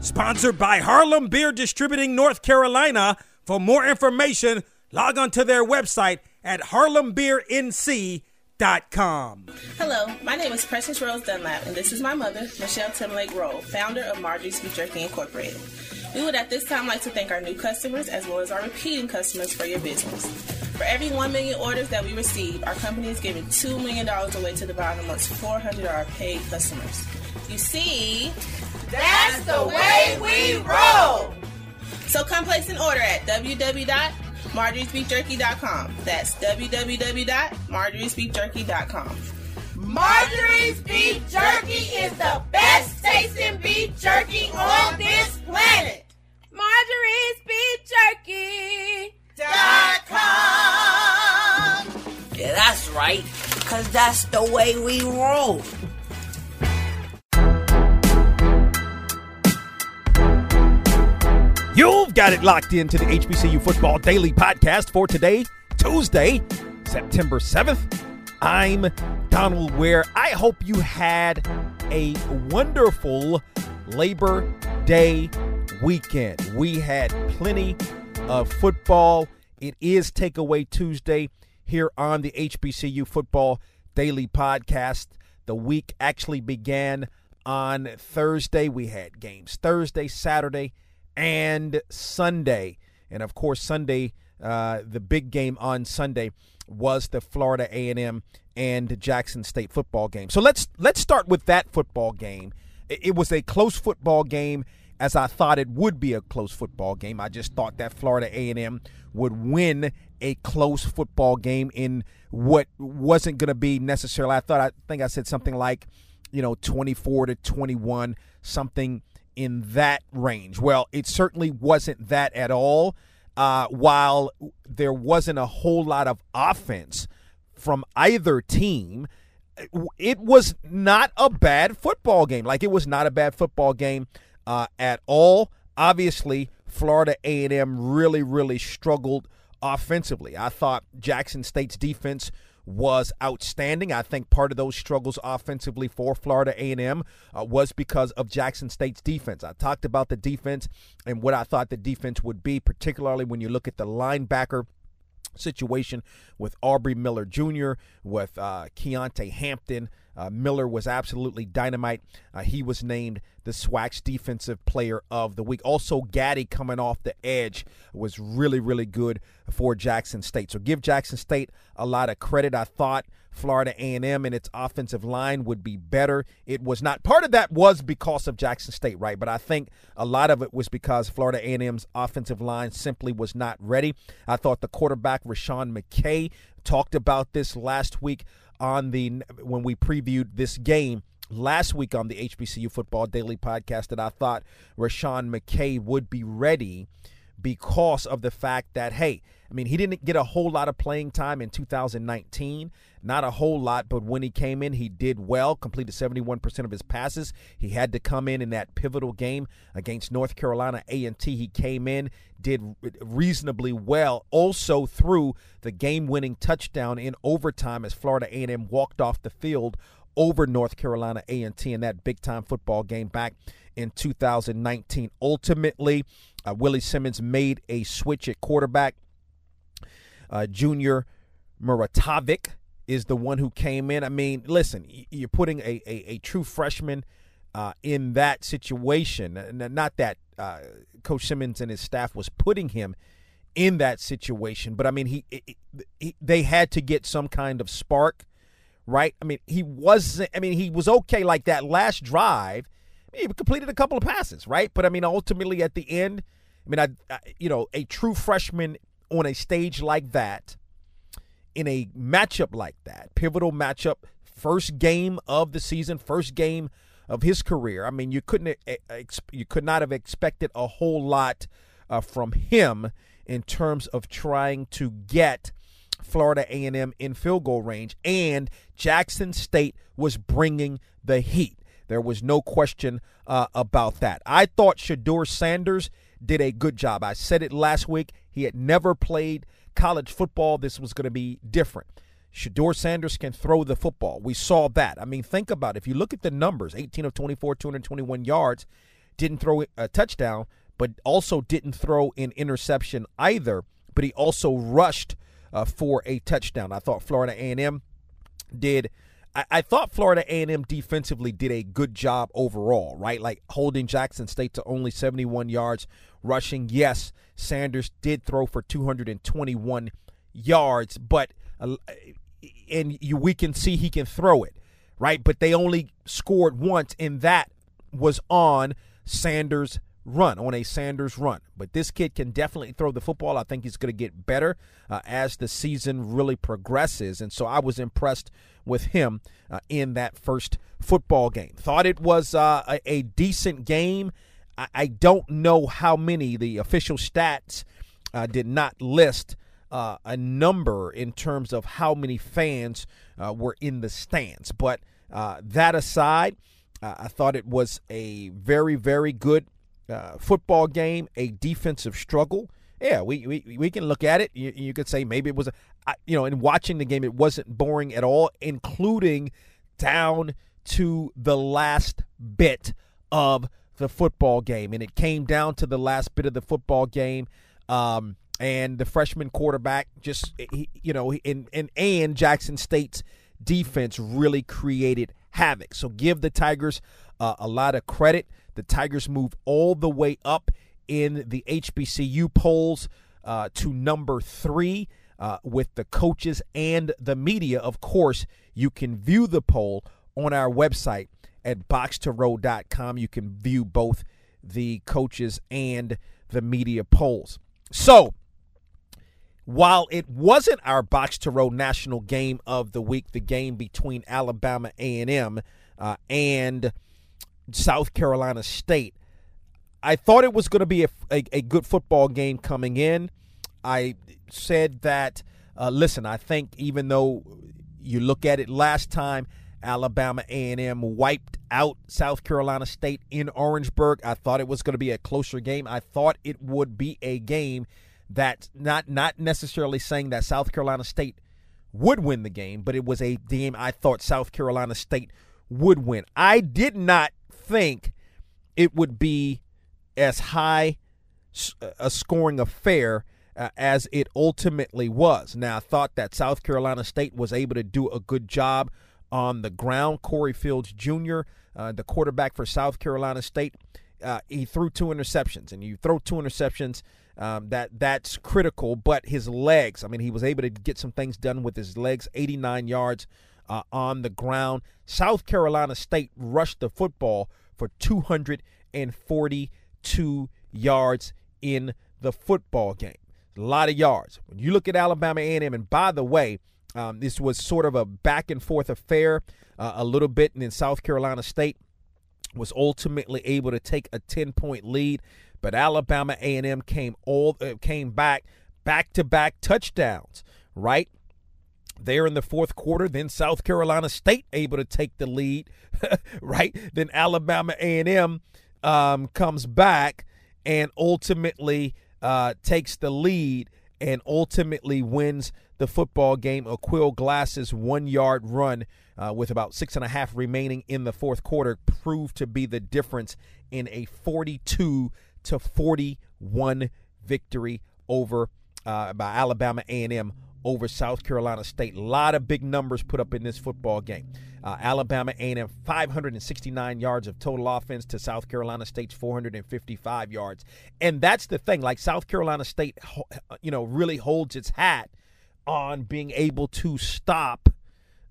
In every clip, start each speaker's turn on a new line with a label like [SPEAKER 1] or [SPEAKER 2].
[SPEAKER 1] Sponsored by Harlem Beer Distributing North Carolina. For more information, log on to their website at harlembeernc.com.
[SPEAKER 2] Hello, my name is Precious Rose Dunlap, and this is my mother, Michelle Timlake Roll, founder of Marjorie's Beef Jerky Incorporated. We would at this time like to thank our new customers as well as our repeating customers for your business. For every 1 million orders that we receive, our company is giving $2 million away to the bottom amongst 400 of our paid customers. You see,
[SPEAKER 3] that's the way we roll.
[SPEAKER 2] So come place an order at www.marjoriesbeefjerky.com. That's www.marjoriesbeefjerky.com.
[SPEAKER 3] Marjorie's Beef Jerky is the best tasting beef jerky on this planet.
[SPEAKER 4] Marjorie's Beef Jerky.
[SPEAKER 3] Dot com.
[SPEAKER 5] Yeah, that's right. Cause that's the way we roll.
[SPEAKER 1] You've got it locked into the HBCU Football Daily Podcast for today, Tuesday, September 7th. I'm Donald Ware. I hope you had a wonderful Labor Day weekend. We had plenty of football. It is Takeaway Tuesday here on the HBCU Football Daily Podcast. The week actually began on Thursday. We had games Thursday, Saturday, and Sunday. And of course, Sunday, uh, the big game on Sunday was the Florida A&M and Jackson State football game. So let's let's start with that football game. It was a close football game as I thought it would be a close football game. I just thought that Florida A&M would win a close football game in what wasn't going to be necessarily. I thought I think I said something like, you know, 24 to 21, something in that range. Well, it certainly wasn't that at all. Uh, while there wasn't a whole lot of offense from either team, it was not a bad football game. Like it was not a bad football game uh, at all. Obviously, Florida A&M really, really struggled offensively. I thought Jackson State's defense was outstanding. I think part of those struggles offensively for Florida A&M uh, was because of Jackson State's defense. I talked about the defense and what I thought the defense would be, particularly when you look at the linebacker situation with Aubrey Miller Jr., with uh, Keontae Hampton. Uh, Miller was absolutely dynamite. Uh, he was named the SWAC's Defensive Player of the Week. Also, Gaddy coming off the edge was really, really good for Jackson State. So give Jackson State a lot of credit. I thought Florida A&M and its offensive line would be better. It was not. Part of that was because of Jackson State, right? But I think a lot of it was because Florida A&M's offensive line simply was not ready. I thought the quarterback Rasean McKay talked about this last week on the when we previewed this game last week on the HBCU Football Daily podcast that I thought Rasean McKay would be ready because of the fact that, hey, I mean, he didn't get a whole lot of playing time in 2019, not a whole lot, but when he came in, he did well, completed 71% of his passes. He had to come in in that pivotal game against North Carolina A&T. He came in, did reasonably well, also threw the game-winning touchdown in overtime as Florida A&M walked off the field over North Carolina A&T in that big-time football game back in 2019. Ultimately, uh, Willie Simmons made a switch at quarterback. Uh, junior Muratovic is the one who came in. I mean, listen, you're putting a, a, a true freshman uh, in that situation. Not that uh, Coach Simmons and his staff was putting him in that situation, but I mean, he, he they had to get some kind of spark, right? I mean, he wasn't. I mean, he was okay like that last drive he completed a couple of passes, right? But I mean, ultimately at the end, I mean, I, I, you know, a true freshman on a stage like that, in a matchup like that, pivotal matchup, first game of the season, first game of his career. I mean, you couldn't you could not have expected a whole lot uh, from him in terms of trying to get Florida A&M in field goal range, and Jackson State was bringing the heat. There was no question uh, about that. I thought Shedeur Sanders did a good job. I said it last week. He had never played college football. This was going to be different. Shedeur Sanders can throw the football. We saw that. I mean, think about it. If you look at the numbers 18 of 24, 221 yards, didn't throw a touchdown, but also didn't throw an interception either. But he also rushed uh, for a touchdown. I thought Florida A&M did. I, I thought Florida A&M defensively did a good job overall, right? Like holding Jackson State to only 71 yards rushing. Yes, Sanders did throw for 221 yards, but uh, and you, we can see he can throw it, right? But they only scored once, and that was on Sanders' run, on a Sanders run. But this kid can definitely throw the football. I think he's going to get better uh, as the season really progresses. And so I was impressed with him uh, in that first football game. Thought it was uh, a, a, decent game. I, I, don't know how many, the official stats uh, did not list. Uh, a number in terms of how many fans uh, were in the stands. But that aside, I thought it was a very, very good uh, football game, a defensive struggle. Yeah, we, we, we can look at it. You, you could say maybe it was, a, you know, in watching the game, it wasn't boring at all, including down to the last bit of the football game. And it came down to the last bit of the football game. Um, and the freshman quarterback just, you know, and, in, and Jackson State's defense really created havoc. So give the Tigers uh, a lot of credit. The Tigers move all the way up in the HBCU polls uh, to number three uh, with the coaches and the media. Of course, you can view the poll on our website at boxtorow.com. You can view both the coaches and the media polls. So, while it wasn't our box to row national game of the week, the game between Alabama A&M uh, and South Carolina State. I thought it was going to be a, a, a, good football game coming in. I said that, uh, listen, I think even though you look at it last time, Alabama A&M wiped out South Carolina State in Orangeburg. I thought it was going to be a closer game. I thought it would be a game that not not necessarily saying that South Carolina State would win the game, but it was a game I thought South Carolina State would win. I did not think it would be as high a scoring affair uh, as it ultimately was. Now, I thought that South Carolina State was able to do a good job on the ground. Corey Fields Jr., uh, the quarterback for South Carolina State, uh, he threw two interceptions, and you throw two interceptions. Um, that that's critical, but his legs. I mean, he was able to get some things done with his legs. 89 yards uh, on the ground. South Carolina State rushed the football for 242 yards in the football game. A lot of yards. When you look at Alabama A&M, and by the way, um, this was sort of a back and forth affair uh, a little bit, and then South Carolina State was ultimately able to take a 10 point lead, but Alabama A&M came all uh, came back back to back touchdowns, right? There in the fourth quarter. Then South Carolina State able to take the lead, right? Then Alabama A&M um, comes back and ultimately uh, takes the lead and ultimately wins the football game. Aqeel Glass's one-yard run uh, with about six and a half remaining in the fourth quarter proved to be the difference in a 42 to 41 victory over uh, by Alabama A&M over South Carolina State. A lot of big numbers put up in this football game. Uh, Alabama A&M 569 yards of total offense to South Carolina State's 455 yards, and that's the thing. Like South Carolina State, you know, really holds its hat on being able to stop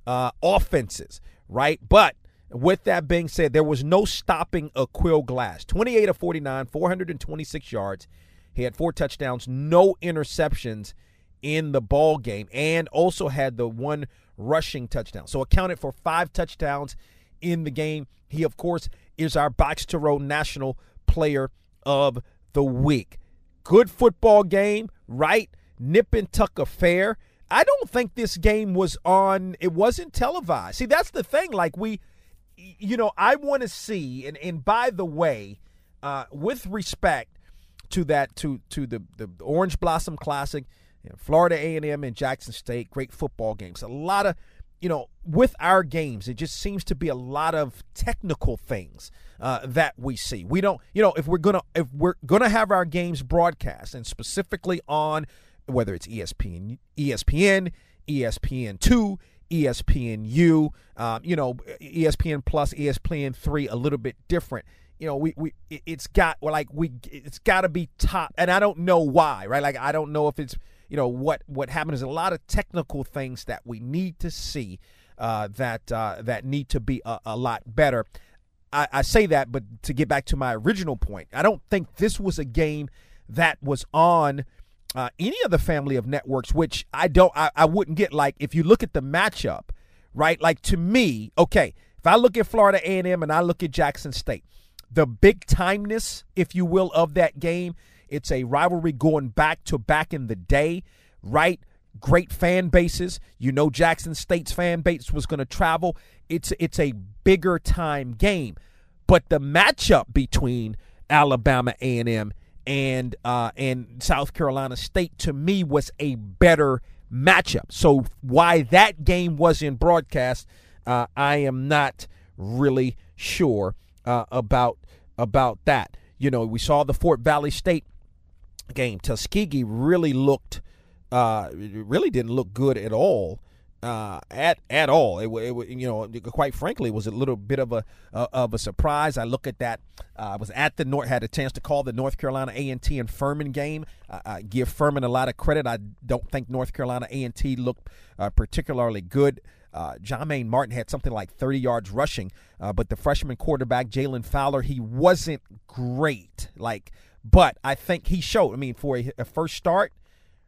[SPEAKER 1] uh, offenses, right? But with that being said, there was no stopping Aqeel Glass. 28 of 49, 426 yards. He had four touchdowns, no interceptions in the ball game and also had the one rushing touchdown. So accounted for five touchdowns in the game. He, of course, is our box to row national player of the week. good football game, right? Nip and tuck affair. I don't think this game was on. It wasn't televised. See, that's the thing. Like we, you know, I want to see. And and by the way, uh, with respect to that, to to the the Orange Blossom Classic, Florida A and Jackson State, great football games. A lot of, you know, with our games, it just seems to be a lot of technical things uh, that we see. We don't, you know, if we're gonna if we're gonna have our games broadcast and specifically on whether it's ESPN, ESPN, ESPN two, ESPNU, um, you know, ESPN plus, ESPN three, a little bit different. You know, we we it's got like we it's got to be top, and I don't know why, right? Like I don't know if it's you know what what happened is a lot of technical things that we need to see uh, that uh, that need to be a, a lot better. I, I say that, but to get back to my original point, I don't think this was a game that was on uh, any of the family of networks, which I don't, I, I wouldn't get. Like if you look at the matchup, right? Like to me, okay, if I look at Florida A&M and I look at Jackson State, the big timeness, if you will, of that game, it's a rivalry going back to back in the day, right? Great fan bases. You know Jackson State's fan base was going to travel. It's it's a bigger time game, but the matchup between Alabama A&M and uh, and South Carolina State to me was a better matchup. So why that game wasn't broadcast, uh, I am not really sure uh, about about that. You know, we saw the Fort Valley State game. Tuskegee really looked, uh, really didn't look good at all uh, at at all. It, it, you know, quite frankly, it was a little bit of a uh, of a surprise. I look at that. Uh, I was at the North, had a chance to call the North Carolina A and T and Furman game. I give Furman a lot of credit. I don't think North Carolina A and T looked uh, particularly good. Uh, Jah-Maine Martin had something like 30 yards rushing, uh, but the freshman quarterback Jalen Fowler, he wasn't great. Like, but I think he showed. I mean, for a, a first start,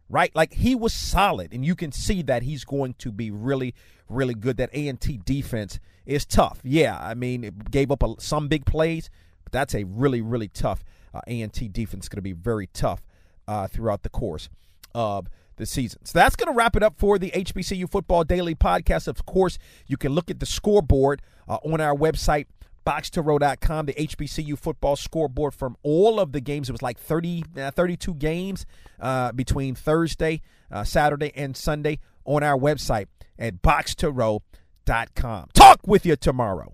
[SPEAKER 1] right? Like he was solid, and you can see that he's going to be really, really good. That A and T defense is tough. Yeah, I mean, it gave up a, some big plays, but that's a really, really tough uh, A and T defense. Going to be very tough uh, throughout the course of the season. So that's going to wrap it up for the HBCU Football Daily Podcast. Of course, you can look at the scoreboard uh, on our website boxtorow.com, the HBCU football scoreboard from all of the games. It was like 30, uh, 32 games uh, between Thursday, uh, Saturday, and Sunday on our website at boxtorow.com. Talk with you tomorrow.